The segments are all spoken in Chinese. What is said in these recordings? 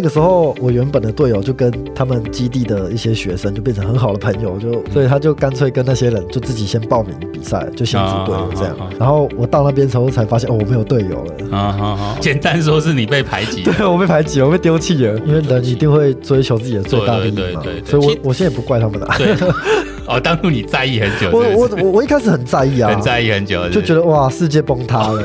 那个时候我原本的队友就跟他们基地的一些学生就变成很好的朋友，就所以他就干脆跟那些人就自己先报名比赛，就先组队了这样。然后我到那边之后才发现哦，我没有队友了。啊好好，简单说是你被排挤，对，我被排挤，我被丢弃了。因为人一定会追求自己的最大利益嘛，所以我我现在也不怪他们了。对。哦，当初你在意很久，我我我我一开始很在意啊，很在意很久，就觉得哇，世界崩塌了。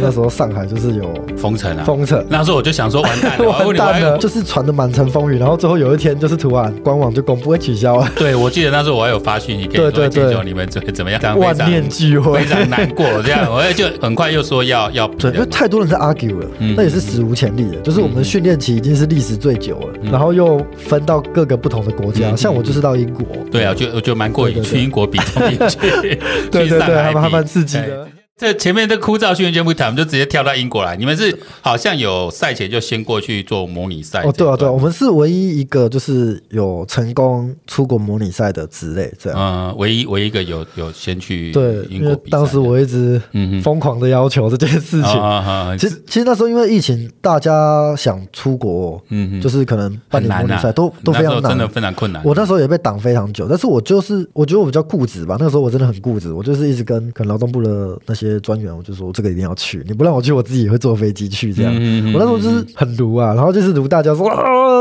那时候上海就是有封城啊，封城。那时候我就想说，完蛋了，完蛋了，就是传的满城风雨。然后最后有一天，就是突然官网就公布会取消了。对，我记得那时候我还有发讯息对对对，你们怎怎么样？万念俱灰，非常难过。这样，我也 就很快又说要要，对，因为太多人在 argue 了，那也是史无前例的。就是我们的训练期已经是历史最久了，然后又分到各个不同的国家，像我就是到英国。对啊，就我就蛮过瘾去。英国比赛，对对对，还蛮还蛮刺激的。这前面的枯燥训练就不谈，我们就直接跳到英国来。你们是好像有赛前就先过去做模拟赛？哦，对啊，对啊，我们是唯一一个就是有成功出国模拟赛的职类这样。嗯，唯一唯一一个有有先去对英国比赛。当时我一直疯狂的要求这件事情。其实其实那时候因为疫情，大家想出国，嗯，就是可能办理模拟赛都都非常难，真的非常困难。我那时候也被挡非常久，但是我就是我觉得我比较固执吧。那个时候我真的很固执，我就是一直跟可能劳动部的那些。专员，我就说这个一定要去，你不让我去，我自己也会坐飞机去。这样，我那时候就是很毒啊，然后就是毒大家说啊，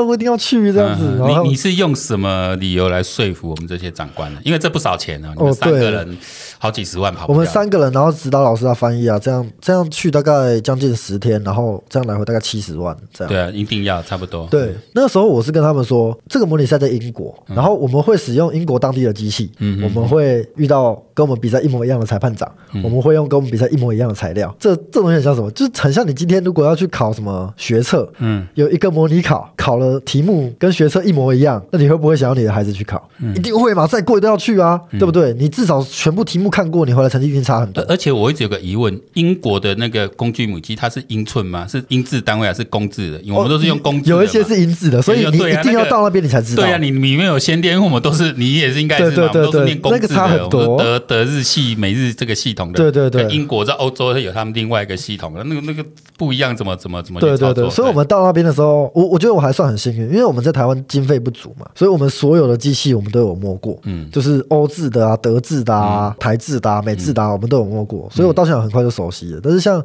我一定要去这样子。你你是用什么理由来说服我们这些长官呢？因为这不少钱呢，你们三个人好几十万跑。我们三个人，然后指导老师啊、翻译啊，这样这样去大概将近十天，然后这样来回大概七十万这样。对啊，一定要差不多。对，那个时候我是跟他们说，这个模拟赛在英国，然后我们会使用英国当地的机器，嗯我们会遇到跟我们比赛一模一样的裁判长，我们会用跟我们比赛一模一样的材料，这这东西很像什么？就是很像你今天如果要去考什么学测，嗯，有一个模拟考，考了题目跟学车一模一样，那你会不会想要你的孩子去考？嗯、一定会嘛，再贵都要去啊，嗯、对不对？你至少全部题目看过，你回来成绩一定差很多。而且我一直有个疑问，英国的那个工具母机它是英寸吗？是英制单位还是公制的？因为我们都是用公制的、哦，有一些是英制的，所以你一定要到那边你才知道。对啊，你里面有先天，因为我们都是你也是应该是嘛，对对对对，我们都是念公制的，那个差很多。德德日系、美日这个系统的，对对对，英国在欧洲有他们另外一个系统的，那个那个不一样，怎么怎么怎么？对对对，所以我们到那边的时候，我我觉得我还算很幸运，因为我们在台湾经费不足嘛，所以我们所有的机器我们都有摸过，嗯，就是欧制的啊、德制的啊、台制的啊、美制的啊，我们都有摸过，所以我到现在很快就熟悉了。但是像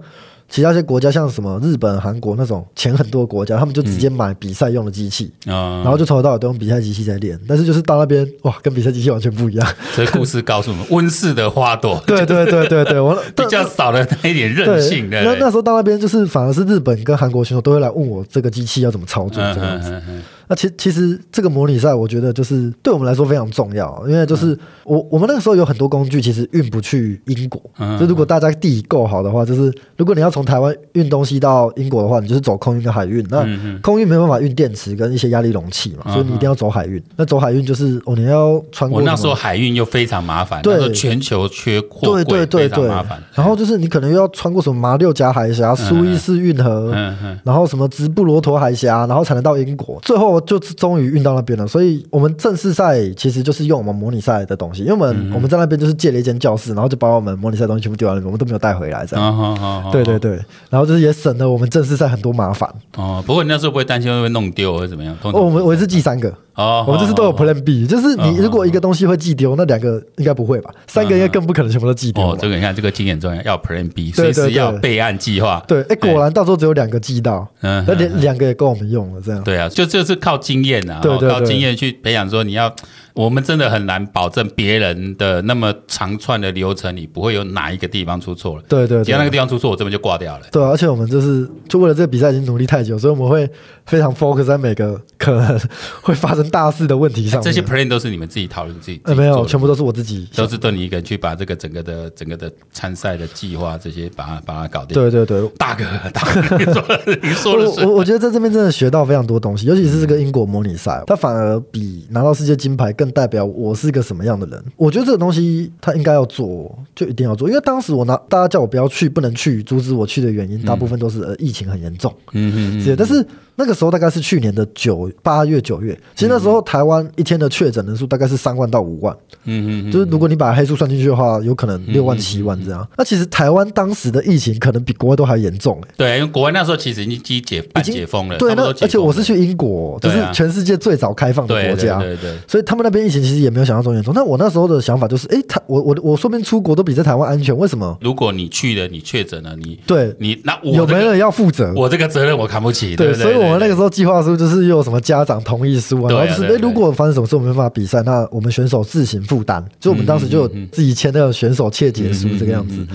其他一些国家，像什么日本、韩国那种钱很多的国家，他们就直接买比赛用的机器，嗯、然后就从头到尾都用比赛机器在练。但是就是到那边，哇，跟比赛机器完全不一样。所以故事告诉我们，温室的花朵，对对对对对，我 比较少了那一点韧性。那那时候到那边，就是反而是日本跟韩国选手都会来问我这个机器要怎么操作这样子。嗯嗯嗯那其其实这个模拟赛，我觉得就是对我们来说非常重要，因为就是我我们那个时候有很多工具，其实运不去英国。就如果大家地理够好的话，就是如果你要从台湾运东西到英国的话，你就是走空运跟海运。那空运没办法运电池跟一些压力容器嘛，所以你一定要走海运。那走海运就是哦，你要穿过。我那时候海运又非常麻烦，对，全球缺货，对对对对，麻烦。然后就是你可能又要穿过什么马六甲海峡、苏伊士运河，然后什么直布罗陀海峡，然后才能到英国。最后。就终于运到那边了，所以我们正式赛其实就是用我们模拟赛的东西，因为我们、嗯、我们在那边就是借了一间教室，然后就把我们模拟赛东西全部丢在那边，我们都没有带回来，这样。哦哦哦、对对对，然后就是也省了我们正式赛很多麻烦。哦，不过你那时候不会担心会被弄丢或者怎么样？哦，我们我一次寄三个。哦，我们这次都有 Plan B，就是你如果一个东西会寄丢，那两个应该不会吧？三个应该更不可能全部都寄丢。哦，这个你看，这个经验重要，要 Plan B，随时要备案计划。对，哎，果然到时候只有两个寄到，嗯，那两两个也够我们用了，这样。对啊，就就是靠经验啊，靠经验去培养，说你要。我们真的很难保证别人的那么长串的流程里不会有哪一个地方出错了。对对，只要那个地方出错，我这边就挂掉了。对，而且我们就是就为了这个比赛已经努力太久，所以我们会非常 focus 在每个可能会发生大事的问题上。这些 plan 都是你们自己讨论自己？呃，没有，全部都是我自己，都是对你一个人去把这个整个的整个的参赛的计划这些把它把它搞定。对对对，大哥大哥，你说你说的是。我我觉得在这边真的学到非常多东西，尤其是这个英国模拟赛，它反而比拿到世界金牌更代表我是。一个什么样的人？我觉得这个东西他应该要做，就一定要做。因为当时我拿大家叫我不要去，不能去，阻止我去的原因，大部分都是呃疫情很严重。嗯嗯嗯。但是那个时候大概是去年的九八月九月，其实那时候台湾一天的确诊人数大概是三万到五万。嗯嗯，就是如果你把黑数算进去的话，有可能六万七万这样。那其实台湾当时的疫情可能比国外都还严重。对，因为国外那时候其实已经解半解封了。对，那而且我是去英国，就是全世界最早开放的国家。对对。所以他们那边疫情其实也没有想象中严重。那我那时候的想法就是，哎，他我我我说不定出国都比在台湾安全，为什么？如果你去了，你确诊了，你对你那我有没有人要负责？我这个责任我扛不起。对，所以我们那个时候计划书就是又有什么家长同意书啊，然后就是哎，如果发生什么事我们没办法比赛，那我们选手自行负担。就我们当时就有自己签那个选手切结书这个样子。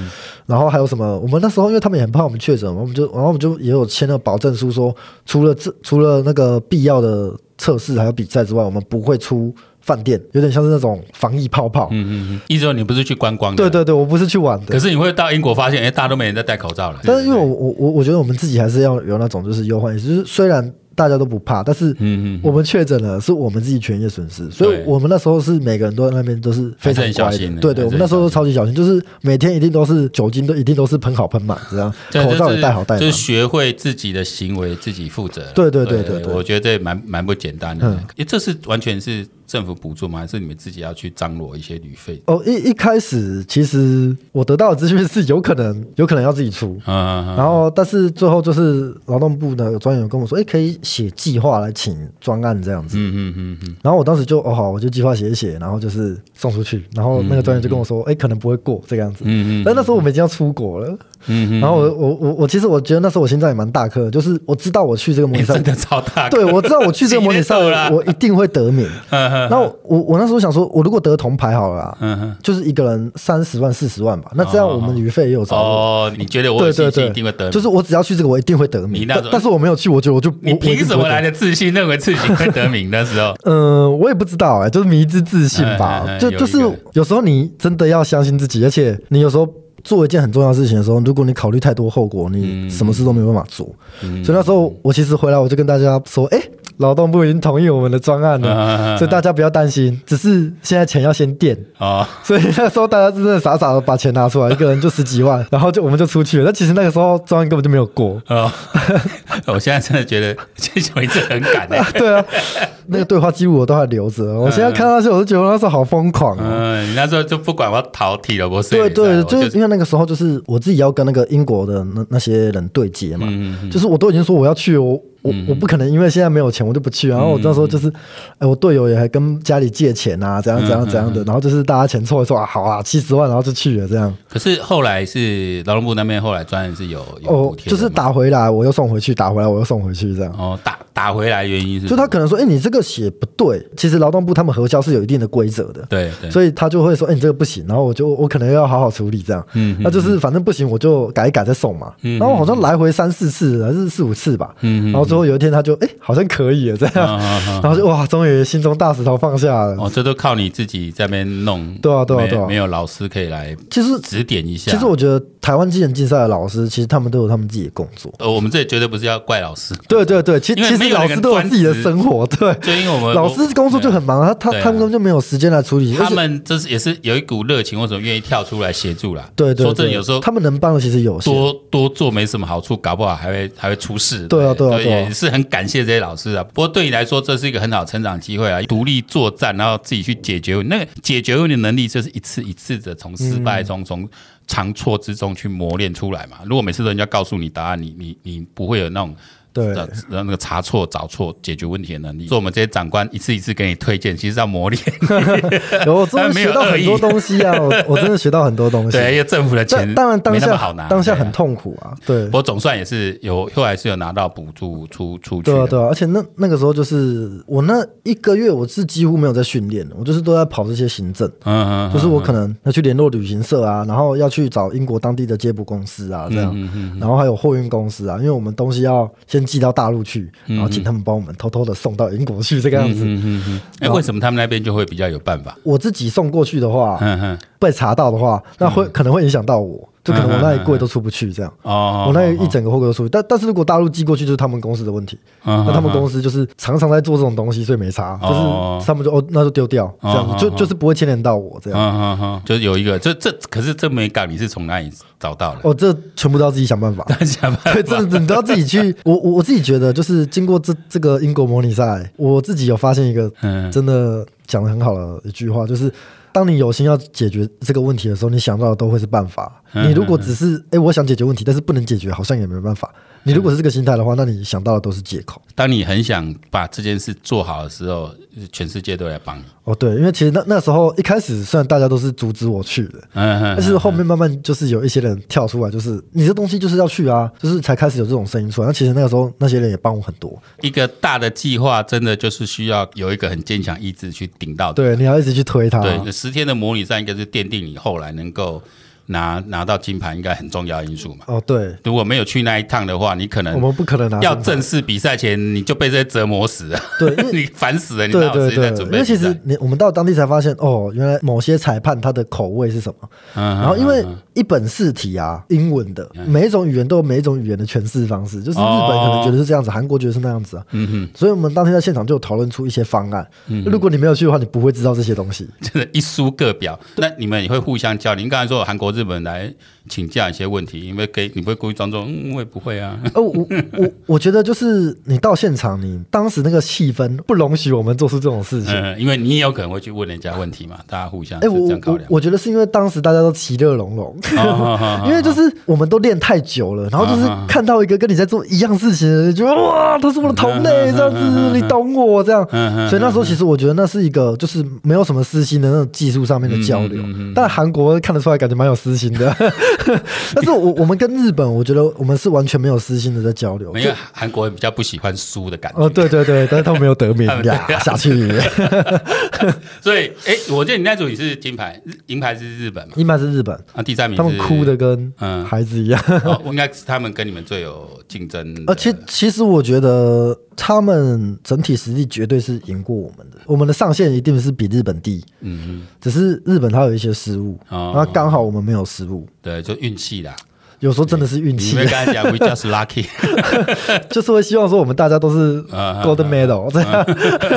然后还有什么？我们那时候因为他们也很怕我们确诊，我们就然后我们就也有签了保证书，说除了这除了那个必要的测试还有比赛之外，我们不会出饭店，有点像是那种防疫泡泡。嗯嗯嗯。意思说你不是去观光的？对对对，我不是去玩的。可是你会到英国发现，哎，大家都没人在戴口罩了。但是因为我我我我觉得我们自己还是要有那种就是忧患意识，就是虽然。大家都不怕，但是我们确诊了，是我们自己权益损失，所以我们那时候是每个人都在那边都是非常乖的。对对，我们那时候都超级小心，就是每天一定都是酒精都一定都是喷好喷满，这样口罩也戴好戴满，就是学会自己的行为自己负责。对对对对，我觉得这蛮蛮不简单的，因为这是完全是。政府补助吗？还是你们自己要去张罗一些旅费？哦，一一开始其实我得到的资讯是有可能，有可能要自己出。嗯嗯嗯。然后，但是最后就是劳动部的专员跟我说，哎，可以写计划来请专案这样子。嗯嗯嗯嗯。然后我当时就哦好，我就计划写一写，然后就是送出去。然后那个专员就跟我说，哎，可能不会过这个样子。嗯嗯。但那时候我们已经要出国了。嗯，然后我我我我其实我觉得那时候我心脏也蛮大颗，就是我知道我去这个模拟赛真的超大，对，我知道我去这个模拟赛 我一定会得名。然后我我那时候想说，我如果得铜牌好了，嗯就是一个人三十万四十万吧，那这样我们旅费也有着落。哦，你觉得我对对对一定会得名？就是我只要去这个，我一定会得名。但是我没有去，我觉得我就你凭什么来的自信认为自己会得名 的时候？嗯，我也不知道哎，就是迷之自信吧。就就是有时候你真的要相信自己，而且你有时候。做一件很重要的事情的时候，如果你考虑太多后果，你什么事都没有办法做。嗯、所以那时候我其实回来，我就跟大家说：“哎、欸，劳动部已经同意我们的专案了，所以大家不要担心。只是现在钱要先垫啊。” 所以那时候大家真的傻傻的把钱拿出来，一个人就十几万，然后就我们就出去了。但其实那个时候专案根本就没有过啊。我现在真的觉得这种一直很赶哎、欸。对啊。那个对话记录我都还留着，我现在看到去，我就觉得那时候好疯狂啊！嗯，你那时候就不管我逃体了，不是？对对，就是因为那个时候就是我自己要跟那个英国的那那些人对接嘛，就是我都已经说我要去哦。我我不可能因为现在没有钱我就不去，然后我那时候就是，哎，我队友也还跟家里借钱啊，怎样怎样怎样的，然后就是大家钱凑一凑啊，好啊，七十万，然后就去了这样。可是后来是劳动部那边后来专案是有有补贴，就是打回来我又送回去，打回来我又送回去这样。哦，打打回来原因是？就他可能说，哎，你这个写不对，其实劳动部他们核销是有一定的规则的，对，所以他就会说，哎，你这个不行，然后我就我可能要好好处理这样。嗯，那就是反正不行我就改一改再送嘛。嗯，然后好像来回三四次还是四五次吧。嗯，然后最后有一天他就哎。好像可以啊，这样，然后就哇，终于心中大石头放下了。哦，这都靠你自己在那边弄。对啊，对啊，对啊，没有老师可以来，其实指点一下。其实我觉得台湾机人竞赛的老师，其实他们都有他们自己的工作。呃，我们这里绝对不是要怪老师。对对对，其实其实老师都有自己的生活。对，就因为我们老师工作就很忙，他他他们根本就没有时间来处理。他们这是也是有一股热情，为什么愿意跳出来协助啦？对对，说真的，有时候他们能帮的其实有多多做没什么好处，搞不好还会还会出事。对啊对啊，也是很感谢这些老师啊。不过对你来说，这是一个很好成长机会啊！独立作战，然后自己去解决问题，那个解决问题能力，就是一次一次的从失败中、从长错之中去磨练出来嘛。如果每次人家告诉你答案，你你你不会有那种。对，然后那个查错、找错、解决问题的能力，做我们这些长官一次一次给你推荐，其实要磨练。我真的学到很多东西啊！我我真的学到很多东西。对，因为政府的钱当然当下好拿，当下很痛苦啊。对，不过总算也是有，后来是有拿到补助出出去。对啊，对啊，而且那那个时候就是我那一个月，我是几乎没有在训练，我就是都在跑这些行政。嗯嗯，就是我可能要去联络旅行社啊，然后要去找英国当地的接驳公司啊，这样，然后还有货运公司啊，因为我们东西要先。寄到大陆去，然后请他们帮我们偷偷的送到英国去，这个样子。嗯嗯嗯。哎，为什么他们那边就会比较有办法？我自己送过去的话，被查到的话，那会可能会影响到我。就可能我那一柜都出不去这样。哦，我那一整个货柜都出不去。但但是如果大陆寄过去，就是他们公司的问题。那他们公司就是常常在做这种东西，所以没差。就是他们就哦，那就丢掉这样子，就就是不会牵连到我这样。就是有一个，这这可是这枚钢你是从哪里找到的？哦，这全部都要自己想办法。想办法。对，这你都要自己去。我我我自己觉得，就是经过这这个英国模拟赛，我自己有发现一个真的讲的很好的一句话，就是。当你有心要解决这个问题的时候，你想到的都会是办法。你如果只是哎、欸，我想解决问题，但是不能解决，好像也没办法。你如果是这个心态的话，那你想到的都是借口。当你很想把这件事做好的时候，全世界都来帮你。哦，对，因为其实那那时候一开始，虽然大家都是阻止我去的，嗯，但是后面慢慢就是有一些人跳出来，就是你这东西就是要去啊，就是才开始有这种声音出来。那其实那个时候那些人也帮我很多。一个大的计划真的就是需要有一个很坚强意志去顶到。对，你要一直去推它。对，十天的模拟战应该是奠定你后来能够。拿拿到金牌应该很重要因素嘛？哦，对，如果没有去那一趟的话，你可能我们不可能拿。要正式比赛前你就被这些折磨死了，对，你烦死了，你哪有时间准备？因为其实你我们到当地才发现，哦，原来某些裁判他的口味是什么。嗯，然后因为一本试题啊，英文的，每一种语言都有每一种语言的诠释方式，就是日本可能觉得是这样子，韩国觉得是那样子啊。嗯哼，所以我们当天在现场就有讨论出一些方案。嗯，如果你没有去的话，你不会知道这些东西，真的，一书各表。那你们也会互相交流？您刚才说韩国、日本来。请教一些问题，因为给你不会故意装作，嗯，我也不会啊。哦，我我我觉得就是你到现场，你当时那个气氛不容许我们做出这种事情。嗯，因为你也有可能会去问人家问题嘛，大家互相是这样考量。哎，我我觉得是因为当时大家都其乐融融，因为就是我们都练太久了，然后就是看到一个跟你在做一样事情的人，就觉得哇，他是我的同类，这样子，你懂我这样。所以那时候其实我觉得那是一个就是没有什么私心的那种技术上面的交流，但韩国看得出来，感觉蛮有私心的。但是我我们跟日本，我觉得我们是完全没有私心的在交流，因为韩国人比较不喜欢输的感觉。哦，对对对，但是他们没有得名 呀，下去。所以，哎，我记得你那组你是金牌，银牌是日本嘛？银牌是日本啊，第三名。他们哭的跟嗯孩子一样。应该是他们跟你们最有竞争。而且，其实我觉得他们整体实力绝对是赢过我们的，我们的上限一定是比日本低。嗯嗯，只是日本他有一些失误，那、哦刚好我们没有失误。对，就运气啦。有时候真的是运气。你会跟他讲，we just lucky，就是会希望说我们大家都是 golden medal 这样。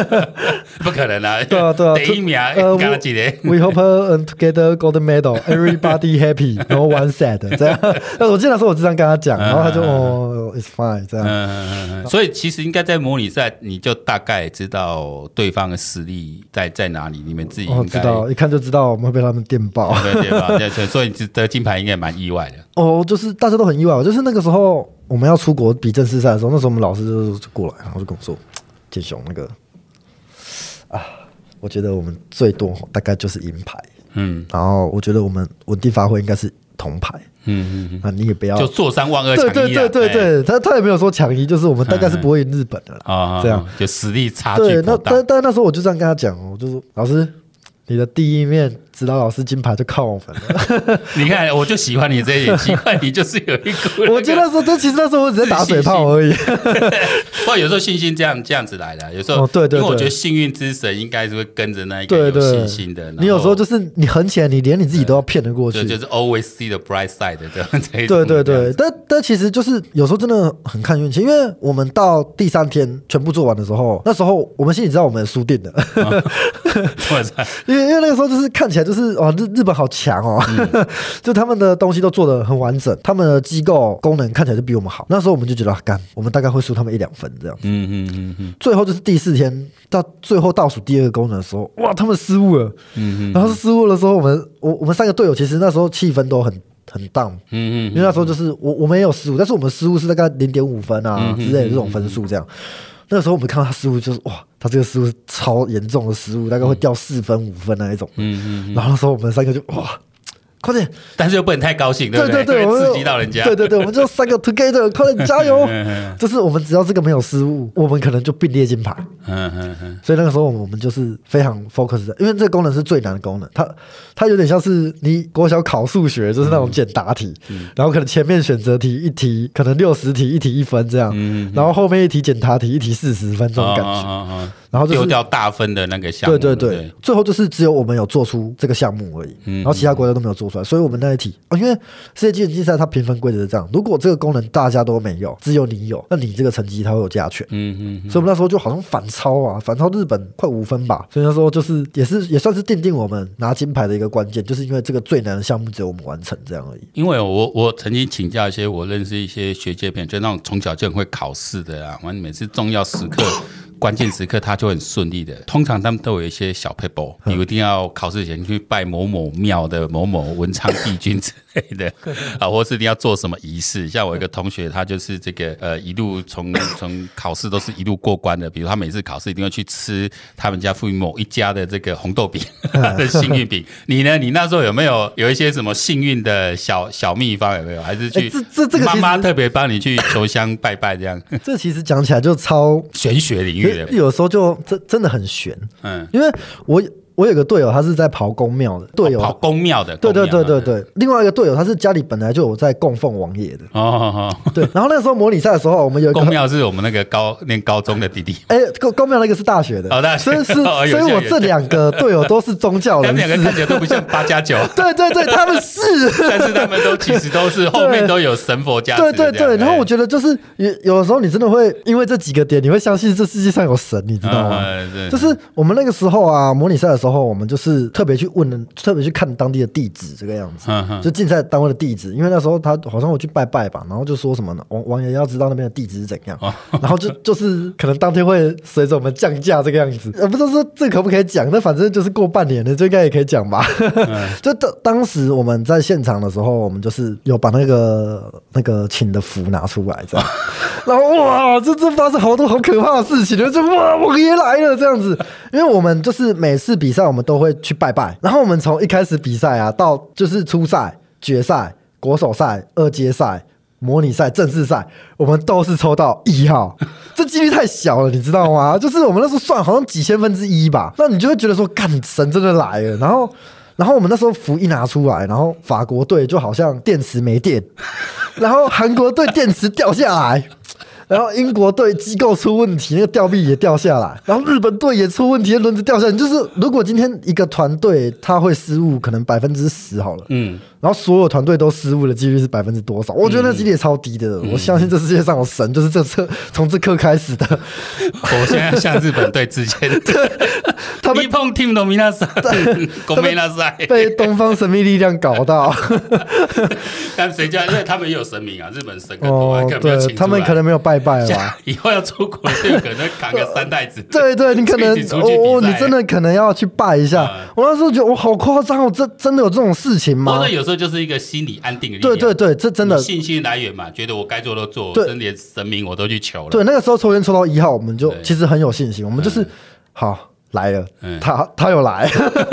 不可能啊！对啊对啊，第一名呃，干了几年？We hope and together golden medal, everybody happy, no one sad。这样。那我记得那时候我就这样跟他讲，然后他就哦，it's fine 这样。所以其实应该在模拟赛，你就大概知道对方的实力在在哪里，你们自己应该知道，一看就知道我们会被他们电爆。对对对，所以得金牌应该蛮意外的。哦。就是大家都很意外，就是那个时候我们要出国比正式赛的时候，那时候我们老师就过来，然后就跟我说：“建雄，那个啊，我觉得我们最多大概就是银牌，嗯，然后我觉得我们稳定发挥应该是铜牌，嗯嗯，啊，你也不要就坐山望二，对对对对对，他他也没有说抢一，就是我们大概是不会赢日本的啊，这样就实力差距。对，那但但那时候我就这样跟他讲，我就说老师，你的第一面。”指导老师金牌就靠我们了。你看，我就喜欢你这一点，奇怪，你就是有一股。我觉得说，这其实那时候我只是打嘴炮而已。不过有时候信心这样这样子来的，有时候对对，因为我觉得幸运之神应该是会跟着那一个有信心的。你有时候就是你狠起来，你连你自己都要骗得过去。就是 always see the bright side 的这样。对对对，但但其实就是有时候真的很看运气，因为我们到第三天全部做完的时候，那时候我们心里知道我们输定了。因为因为那个时候就是看起来就是哦日日本好强哦，嗯、就他们的东西都做的很完整，他们的机构功能看起来就比我们好。那时候我们就觉得，干，我们大概会输他们一两分这样子。嗯嗯嗯嗯。最后就是第四天到最后倒数第二个功能的时候，哇，他们失误了。嗯嗯。然后失误的时候，我们我我们三个队友其实那时候气氛都很很 down。嗯嗯。因为那时候就是我我们也有失误，但是我们失误是大概零点五分啊之类的这种分数这样。那个时候我们看到他失误，就是哇，他这个失误超严重的失误，大概会掉四分五分那一种。嗯嗯。然后那时候我们三个就哇。快点！但是又不能太高兴，对对？对对对，刺激到人家。对对对，我们就三个 together，快点加油！就是我们只要这个没有失误，我们可能就并列金牌。嗯嗯嗯。所以那个时候我们就是非常 focus 的，因为这个功能是最难的功能，它它有点像是你国小考数学，就是那种简答题，然后可能前面选择题一题可能六十题，一题一分这样，然后后面一题简答题一题四十分这种感觉。然后丢掉大分的那个项目。对对对，最后就是只有我们有做出这个项目而已，然后其他国家都没有做出。来。所以我们那一题啊，因为世界竞赛它评分规则是这样：如果这个功能大家都没有，只有你有，那你这个成绩它会有加权。嗯嗯。所以我们那时候就好像反超啊，反超日本快五分吧。所以那时候就是也是也算是奠定我们拿金牌的一个关键，就是因为这个最难的项目只有我们完成这样而已。因为我我曾经请教一些我认识一些学姐朋友，就那种从小就很会考试的啊，完每次重要时刻。关键时刻他就很顺利的，通常他们都有一些小 paper，，你一定要考试前去拜某某庙的某某文昌帝君之类的 啊，或是你要做什么仪式。像我一个同学，他就是这个呃一路从 从考试都是一路过关的，比如他每次考试一定要去吃他们家附近某一家的这个红豆饼的 幸运饼。你呢？你那时候有没有有一些什么幸运的小小秘方？有没有？还是去这这这个妈妈特别帮你去求香拜拜这样？这其实讲起来就超玄学领域。有时候就真真的很悬，嗯，因为我。我有个队友，他是在跑公庙的队友，跑公庙的，对对对对对。另外一个队友，他是家里本来就有在供奉王爷的。哦哦对。然后那个时候模拟赛的时候，我们有一个宫庙是我们那个高念高中的弟弟。哎，公公庙那个是大学的。哦，大学。所以是，所以我这两个队友都是宗教人。他们两个看起来都不像八加九。对对对，他们是。但是他们都其实都是后面都有神佛加持。对对对。然后我觉得就是有有的时候你真的会因为这几个点，你会相信这世界上有神，你知道吗？就是我们那个时候啊，模拟赛的时候，我们就是。特别去问，特别去看当地的地址，这个样子，呵呵就竞赛单位的地址。因为那时候他好像我去拜拜吧，然后就说什么呢？王王爷要知道那边的地址是怎样，哦、然后就就是可能当天会随着我们降价这个样子。呃，不知道说这可不可以讲？那反正就是过半年了，这应该也可以讲吧。嗯、就当当时我们在现场的时候，我们就是有把那个那个请的符拿出来，这样。然后哇，这这发生好多好可怕的事情，就哇，王爷来了这样子。因为我们就是每次比比赛，我们都会去拜拜。然后我们从一开始比赛啊，到就是初赛、决赛、国手赛、二阶赛、模拟赛、正式赛，我们都是抽到一号。这几率太小了，你知道吗？就是我们那时候算好像几千分之一吧。那你就会觉得说，干神真的来了。然后，然后我们那时候符一拿出来，然后法国队就好像电池没电，然后韩国队电池掉下来。然后英国队机构出问题，那个吊臂也掉下来。然后日本队也出问题，轮子掉下来。就是如果今天一个团队他会失误，可能百分之十好了。嗯。然后所有团队都失误的几率是百分之多少？我觉得那几率也超低的。嗯、我相信这世界上有神，就是这次 从这刻开始的。我现在向日本队致歉。他们一碰纳赛，国米纳赛被东方神秘力量搞到。但谁家？因为他们也有神明啊，日本神更多，哦、对，他们可能没有拜拜吧。以后要出国，就可能扛个三袋子。对对，你可能哦，你真的可能要去拜一下。嗯、我那时候觉得我好夸张，我真真的有这种事情吗？有时候。这就是一个心理安定的力量。对对对，这真的信心来源嘛，觉得我该做都做，甚至连神明我都去求了。对，那个时候抽签抽到一号，我们就其实很有信心，我们就是好。来了，嗯他他有来，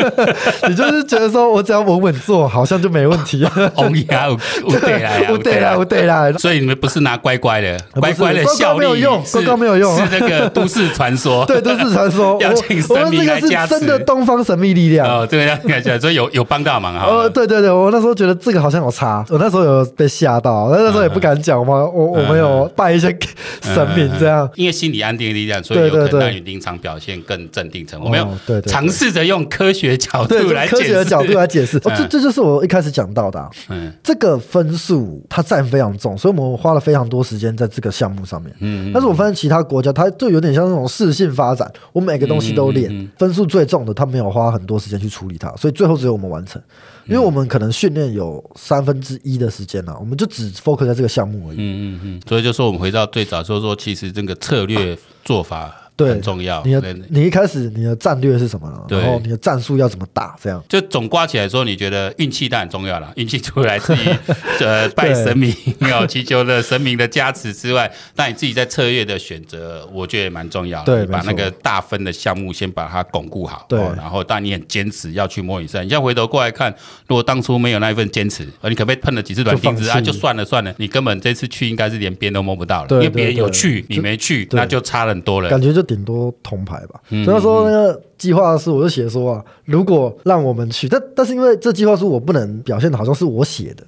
你就是觉得说我只要稳稳做，好像就没问题。红牙我对啦，我对啦，我对啦。所以你们不是拿乖乖的，乖乖的效力没有用，乖乖没有用，是那个 都市传说。对，都市传说，要请神明来加持。真的东方神秘力量哦，这个要看起来，所以有有帮到忙啊。呃，对对对，我那时候觉得这个好像有差，我那时候有被吓到，那那时候也不敢讲嘛。我我们有拜一些神明这样，因为心理安定的力量，所以有可能让你临场表现更镇定成。我没有。尝试着用科学角度来科学的角度来解释，哦，这这就是我一开始讲到的，啊。嗯，这个分数它占非常重，所以我们花了非常多时间在这个项目上面。嗯，但是我发现其他国家，它就有点像那种适性发展，我每个东西都练，分数最重的，他没有花很多时间去处理它，所以最后只有我们完成。因为我们可能训练有三分之一的时间了，我们就只 focus 在这个项目而已。嗯嗯嗯。所以就说我们回到最早说说，其实这个策略做法。对，很重要。你的你一开始你的战略是什么呢？然后你的战术要怎么打？这样就总刮起来说，你觉得运气当然重要了。运气除了来自于 呃拜神明哦祈求的神明的加持之外，但你自己在策略的选择，我觉得也蛮重要。对，把那个大分的项目先把它巩固好。对，然后但你很坚持要去摸一下。你现在回头过来看，如果当初没有那一份坚持，而你可不可以喷了几次软钉子啊？就算了算了，你根本这次去应该是连边都摸不到了。因为别人有去，你没去，那就差很多了。感觉就。顶多铜牌吧，所以说那个计划书我就写说啊，如果让我们去，但但是因为这计划书我不能表现的好像是我写的，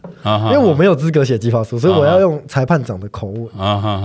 因为我没有资格写计划书，所以我要用裁判长的口吻。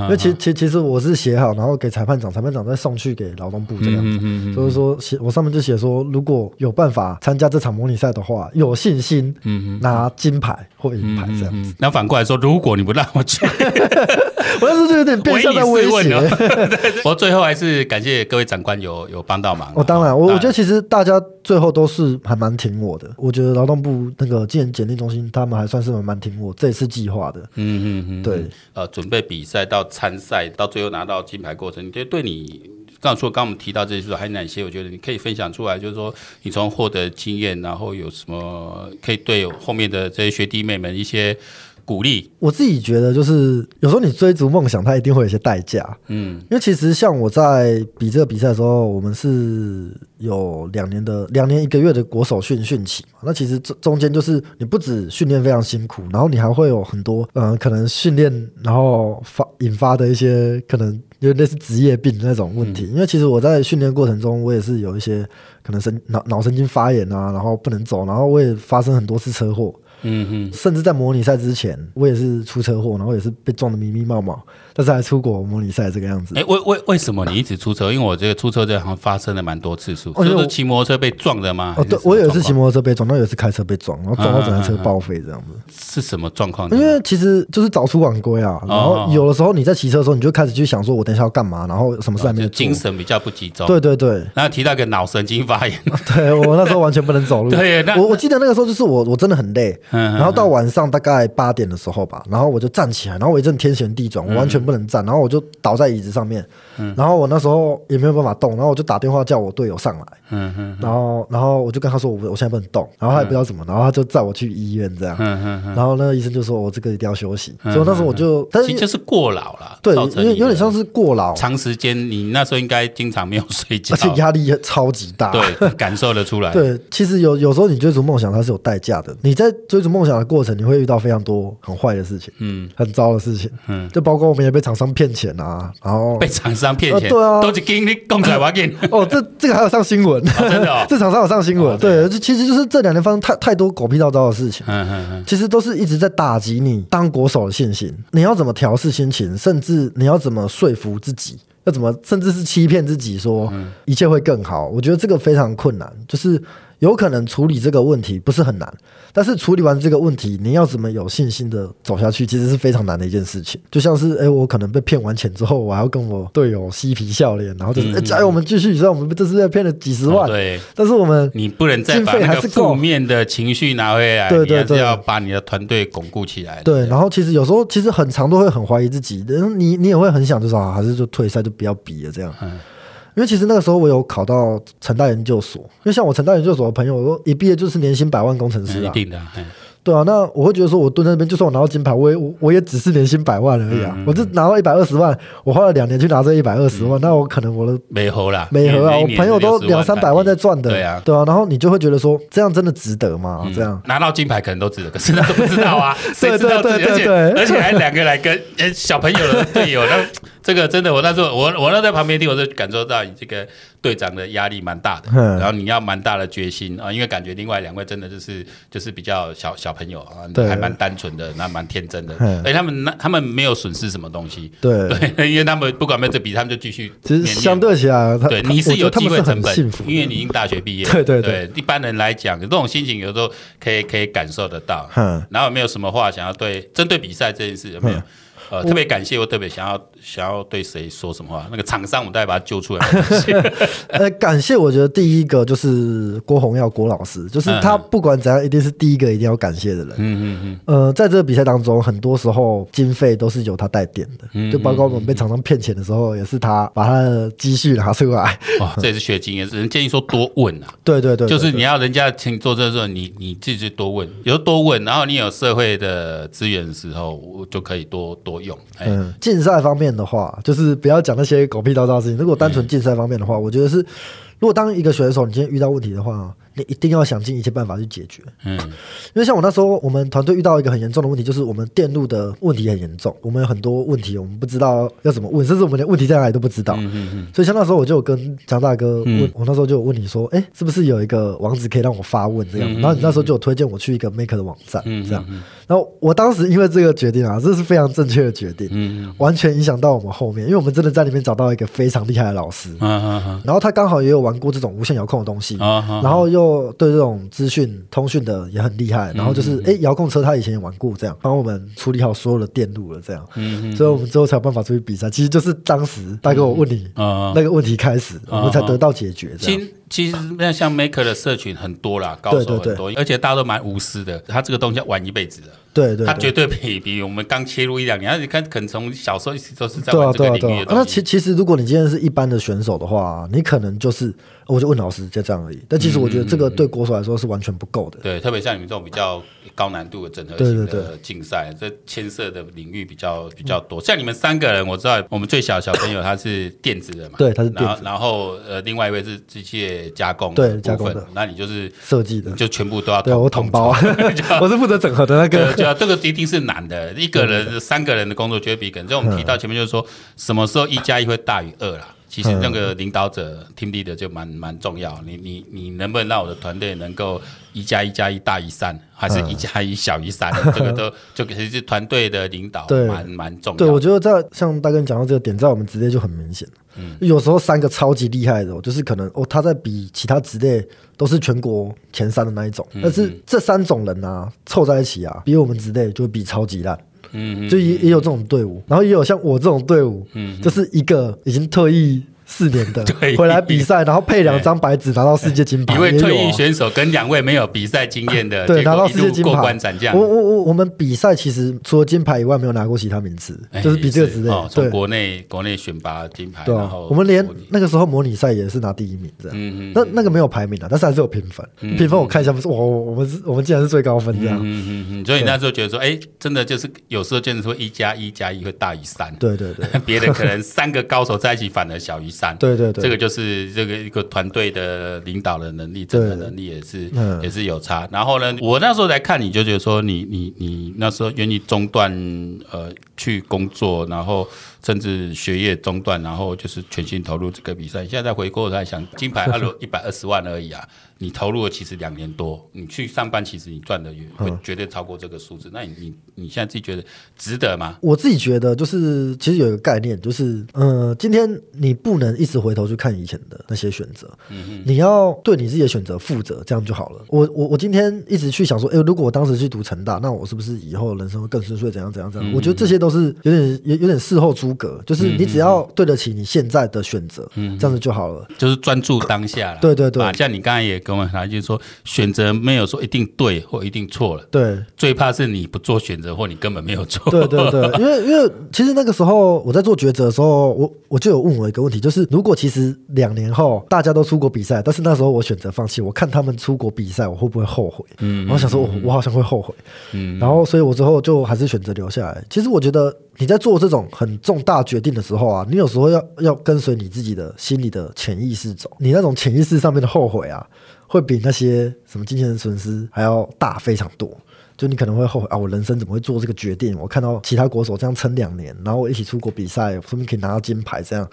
因为其其其实我是写好，然后给裁判长，裁判长再送去给劳动部这样子。所以说写我上面就写说，如果有办法参加这场模拟赛的话，有信心拿金牌或银牌这样子。那反过来说，如果你不让我去，我当时就有点变相在威胁。不过 最后还是感谢各位长官有有帮到忙。我当然，我我觉得其实大家最后都是还蛮挺我的。我觉得劳动部那个技能检定中心，他们还算是蛮挺我这次计划的。嗯嗯嗯，对。呃，准备比赛到参赛到最后拿到金牌过程，你觉得对你刚刚说刚我们提到这些，还有哪些？我觉得你可以分享出来，就是说你从获得经验，然后有什么可以对后面的这些学弟妹们一些。鼓励我自己觉得，就是有时候你追逐梦想，它一定会有些代价。嗯，因为其实像我在比这个比赛的时候，我们是有两年的两年一个月的国手训训期嘛。那其实中中间就是你不止训练非常辛苦，然后你还会有很多嗯、呃，可能训练然后发引发的一些可能有类似职业病那种问题。嗯、因为其实我在训练过程中，我也是有一些可能神脑脑神经发炎啊，然后不能走，然后我也发生很多次车祸。嗯哼，甚至在模拟赛之前，我也是出车祸，然后也是被撞的迷迷茫茫。但是还出国模拟赛这个样子。哎，为为为什么你一直出车？因为我这个出车这好像发生了蛮多次数。就是骑摩托车被撞的吗？哦，对，我有一次骑摩托车被撞，那有一次开车被撞，然后撞到整台车报废这样子。是什么状况？因为其实就是早出晚归啊。然后有的时候你在骑车的时候，你就开始去想说，我等一下要干嘛？然后什么事还没有做。精神比较不集中。对对对。然后提到一个脑神经发炎。对，我那时候完全不能走路。对，我我记得那个时候就是我我真的很累。然后到晚上大概八点的时候吧，然后我就站起来，然后我一阵天旋地转，我完全不能站，然后我就。倒在椅子上面，然后我那时候也没有办法动，然后我就打电话叫我队友上来，然后然后我就跟他说我我现在不能动，然后他也不知道怎么，然后他就载我去医院这样，然后那个医生就说我这个一定要休息，所以那时候我就，但是就是过劳了，对，因为有点像是过劳，长时间你那时候应该经常没有睡觉，而且压力也超级大，对，感受得出来。对，其实有有时候你追逐梦想它是有代价的，你在追逐梦想的过程，你会遇到非常多很坏的事情，嗯，很糟的事情，嗯，就包括我们也被厂商骗钱啊。然后被厂商骗钱，对啊，都是给你讲出来我给。哦，这这个还有上新闻，真的，这厂商有上新闻。对，这其实就是这两年发生太太多狗屁倒灶的事情。嗯嗯嗯，其实都是一直在打击你当国手的信心。你要怎么调试心情，甚至你要怎么说服自己，要怎么甚至是欺骗自己说一切会更好。我觉得这个非常困难，就是。有可能处理这个问题不是很难，但是处理完这个问题，你要怎么有信心的走下去，其实是非常难的一件事情。就像是，哎、欸，我可能被骗完钱之后，我还要跟我队友嬉皮笑脸，然后就是，哎、嗯，加油、欸，我们继续。虽然我们这次被骗了几十万，哦、对，但是我们你不能再把那个负面的情绪拿回来，对对对，要把你的团队巩固起来。对，然后其实有时候其实很长都会很怀疑自己，你你也会很想就是啊，还是就退赛就不要比了这样。嗯因为其实那个时候我有考到成大研究所，因为像我成大研究所的朋友，我说一毕业就是年薪百万工程师啊，一定的。对啊，那我会觉得说，我蹲在那边，就算我拿到金牌，我也我也只是年薪百万而已啊。嗯嗯、我就拿到一百二十万，我花了两年去拿这一百二十万，嗯、那我可能我的没合啦，没合啊。我朋友都两三百万在赚的，对啊，对啊。然后你就会觉得说，这样真的值得吗？嗯、这样拿到金牌可能都值得，可是那都不知道啊，谁知道自己？而且而且还两个来跟小朋友的队友，那这个真的，我那时候我我那在旁边听，我就感受到你这个。队长的压力蛮大的，然后你要蛮大的决心啊，因为感觉另外两位真的就是就是比较小小朋友啊，还蛮单纯的，那蛮天真的，哎，他们那他们没有损失什么东西，对。对，因为他们不管没有这比，他们就继续。其实相对起来，对你是有机会成本，因为你已经大学毕业，对对对，一般人来讲，这种心情有时候可以可以感受得到。然后有没有什么话想要对针对比赛这件事有没有？呃，特别感谢，我特别想要想要对谁说什么话？那个厂商，我待会把他揪出来。呃，感谢，我觉得第一个就是郭宏耀郭老师，就是他不管怎样，一定是第一个一定要感谢的人。嗯嗯嗯。呃，在这个比赛当中，很多时候经费都是由他带点的，就包括我们被厂商骗钱的时候，也是他把他的积蓄拿出来。哇，这也是学经验，人建议说多问啊。对对对，就是你要人家请做这个时候，你你自己多问，有多问，然后你有社会的资源的时候，我就可以多多。用嗯，竞赛方面的话，就是不要讲那些狗屁叨叨的事情。如果单纯竞赛方面的话，嗯、我觉得是，如果当一个选手你今天遇到问题的话，你一定要想尽一切办法去解决。嗯，因为像我那时候，我们团队遇到一个很严重的问题，就是我们电路的问题很严重，我们有很多问题，我们不知道要怎么问，甚至我们连问题在哪里都不知道。嗯嗯嗯。所以像那时候，我就有跟张大哥问，嗯、我那时候就有问你说，哎，是不是有一个网址可以让我发问这样？然后你那时候就有推荐我去一个 Maker 的网站，这样。然后我当时因为这个决定啊，这是非常正确的决定，嗯，完全影响到我们后面，因为我们真的在里面找到一个非常厉害的老师，嗯然后他刚好也有玩过这种无线遥控的东西，然后又对这种资讯通讯的也很厉害，然后就是哎，遥控车他以前也玩过，这样帮我们处理好所有的电路了，这样，嗯，所以我们之后才有办法出去比赛。其实就是当时大哥我问你那个问题开始，我们才得到解决，这样。其实那像 Maker 的社群很多啦，高手很多，而且大家都蛮无私的。他这个东西要玩一辈子的，对对，他绝对比比我们刚切入一两年，你看可能从小时候一直都是在玩这个领域。那其其实如果你今天是一般的选手的话，你可能就是。我就问老师，就这样而已。但其实我觉得这个对国手来说是完全不够的。对，特别像你们这种比较高难度的整合型的竞赛，这牵涉的领域比较比较多。像你们三个人，我知道我们最小的小朋友他是电子的嘛，对，他是电子。然后呃，另外一位是机械加工，对，加工的。那你就是设计的，就全部都要对我统包。我是负责整合的那个。对啊，这个一定是难的。一个人、三个人的工作绝对比可能。就我们提到前面就是说，什么时候一加一会大于二啦？其实那个领导者、team leader 就蛮蛮重要。你你你能不能让我的团队能够一加一加一大于三，还是一加一小于三？这个都就其实团队的领导蛮蛮重要。对，我觉得在像大哥你讲到这个点，在我们职业就很明显。嗯，有时候三个超级厉害的，就是可能哦他在比其他职业都是全国前三的那一种，但是这三种人啊凑在一起啊，比我们职业就会比超级烂。嗯，就也也有这种队伍，然后也有像我这种队伍，嗯，就是一个已经退役。四年的 回来比赛，然后配两张白纸拿到世界金牌。一位退役选手跟两位没有比赛经验的，对，拿到世界金牌。我我我我们比赛其实除了金牌以外，没有拿过其他名次，就是比这个之类。从国内国内选拔金牌，然后我们连那个时候模拟赛也是拿第一名这样。嗯嗯。那那个没有排名的，但是还是有评分。评分我看一下，不是我我们是我们竟然是最高分这样。嗯嗯嗯。所以你那时候觉得说，哎，真的就是有时候真的说一加一加一会大于三。对对对。别的可能三个高手在一起反而小于三。对对对。这个。就是这个一个团队的领导的能力，整个能力也是也是有差。然后呢，我那时候来看你就觉得说你，你你你那时候愿意中断呃去工作，然后甚至学业中断，然后就是全心投入这个比赛。现在再回过头来想，金牌二一百二十万而已啊。你投入了其实两年多，你去上班其实你赚的也会绝对超过这个数字。嗯、那你你你现在自己觉得值得吗？我自己觉得就是其实有一个概念，就是呃，今天你不能一直回头去看以前的那些选择，嗯嗯，你要对你自己的选择负责，这样就好了。我我我今天一直去想说，哎、欸，如果我当时去读成大，那我是不是以后人生会更顺遂？怎样怎样怎样？嗯、我觉得这些都是有点有有点事后诸葛，就是你只要对得起你现在的选择，嗯，这样子就好了。就是专注当下了。对对对，像你刚才也。跟我谈，就是说选择没有说一定对或一定错了。对，最怕是你不做选择，或你根本没有做。对对对，因为因为其实那个时候我在做抉择的时候，我我就有问我一个问题，就是如果其实两年后大家都出国比赛，但是那时候我选择放弃，我看他们出国比赛，我会不会后悔？嗯，我想说我我好像会后悔。嗯，然后所以我之后就还是选择留下来。其实我觉得。你在做这种很重大决定的时候啊，你有时候要要跟随你自己的心里的潜意识走。你那种潜意识上面的后悔啊，会比那些什么金钱的损失还要大非常多。就你可能会后悔啊，我人生怎么会做这个决定？我看到其他国手这样撑两年，然后我一起出国比赛，说不定可以拿到金牌，这样。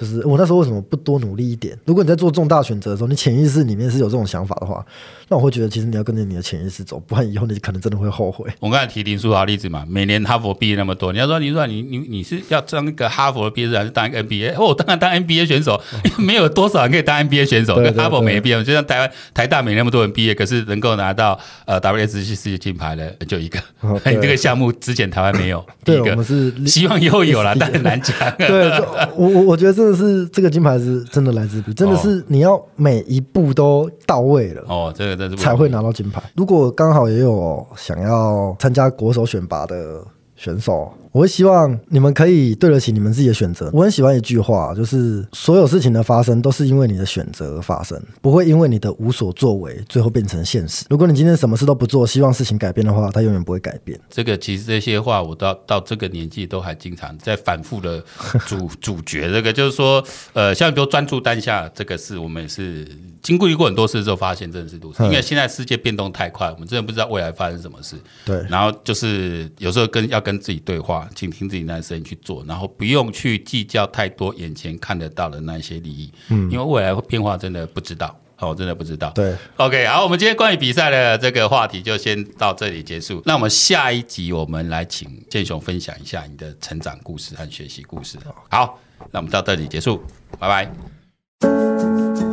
就是我那时候为什么不多努力一点？如果你在做重大选择的时候，你潜意识里面是有这种想法的话，那我会觉得其实你要跟着你的潜意识走，不然以后你可能真的会后悔。我刚才提林书豪例子嘛，每年哈佛毕业那么多，你要说林书豪你你你是要当一个哈佛的毕业生，还是当一个 NBA？哦，我当然当 NBA 选手，没有多少人可以当 NBA 选手，跟哈佛没毕业。就像台湾台大没那么多人毕业，可是能够拿到呃 WSC 世界金牌的就一个。你这个项目之前台湾没有，第一个我们是希望以后有了，但很难讲。对，我我我觉得这个。是这个金牌是真的来自比，真的是你要每一步都到位了哦，这个才会拿到金牌。如果刚好也有想要参加国手选拔的选手，我会希望你们可以对得起你们自己的选择。我很喜欢一句话，就是所有事情的发生都是因为你的选择而发生，不会因为你的无所作为最后变成现实。如果你今天什么事都不做，希望事情改变的话，它永远不会改变。这个其实这些话，我到到这个年纪都还经常在反复的主主角。这个就是说，呃，像比如专注当下这个事，我们也是经过过很多事之后发现，真的是如此。因为现在世界变动太快，我们真的不知道未来发生什么事。对，然后就是有时候跟要跟自己对话，倾听自己那声音去做，然后不用去计较太多眼前看得到的那些利益。嗯，因为未来变化真的不知道。哦，真的不知道。对，OK，好，我们今天关于比赛的这个话题就先到这里结束。那我们下一集我们来请建雄分享一下你的成长故事和学习故事。好，那我们到这里结束，拜拜。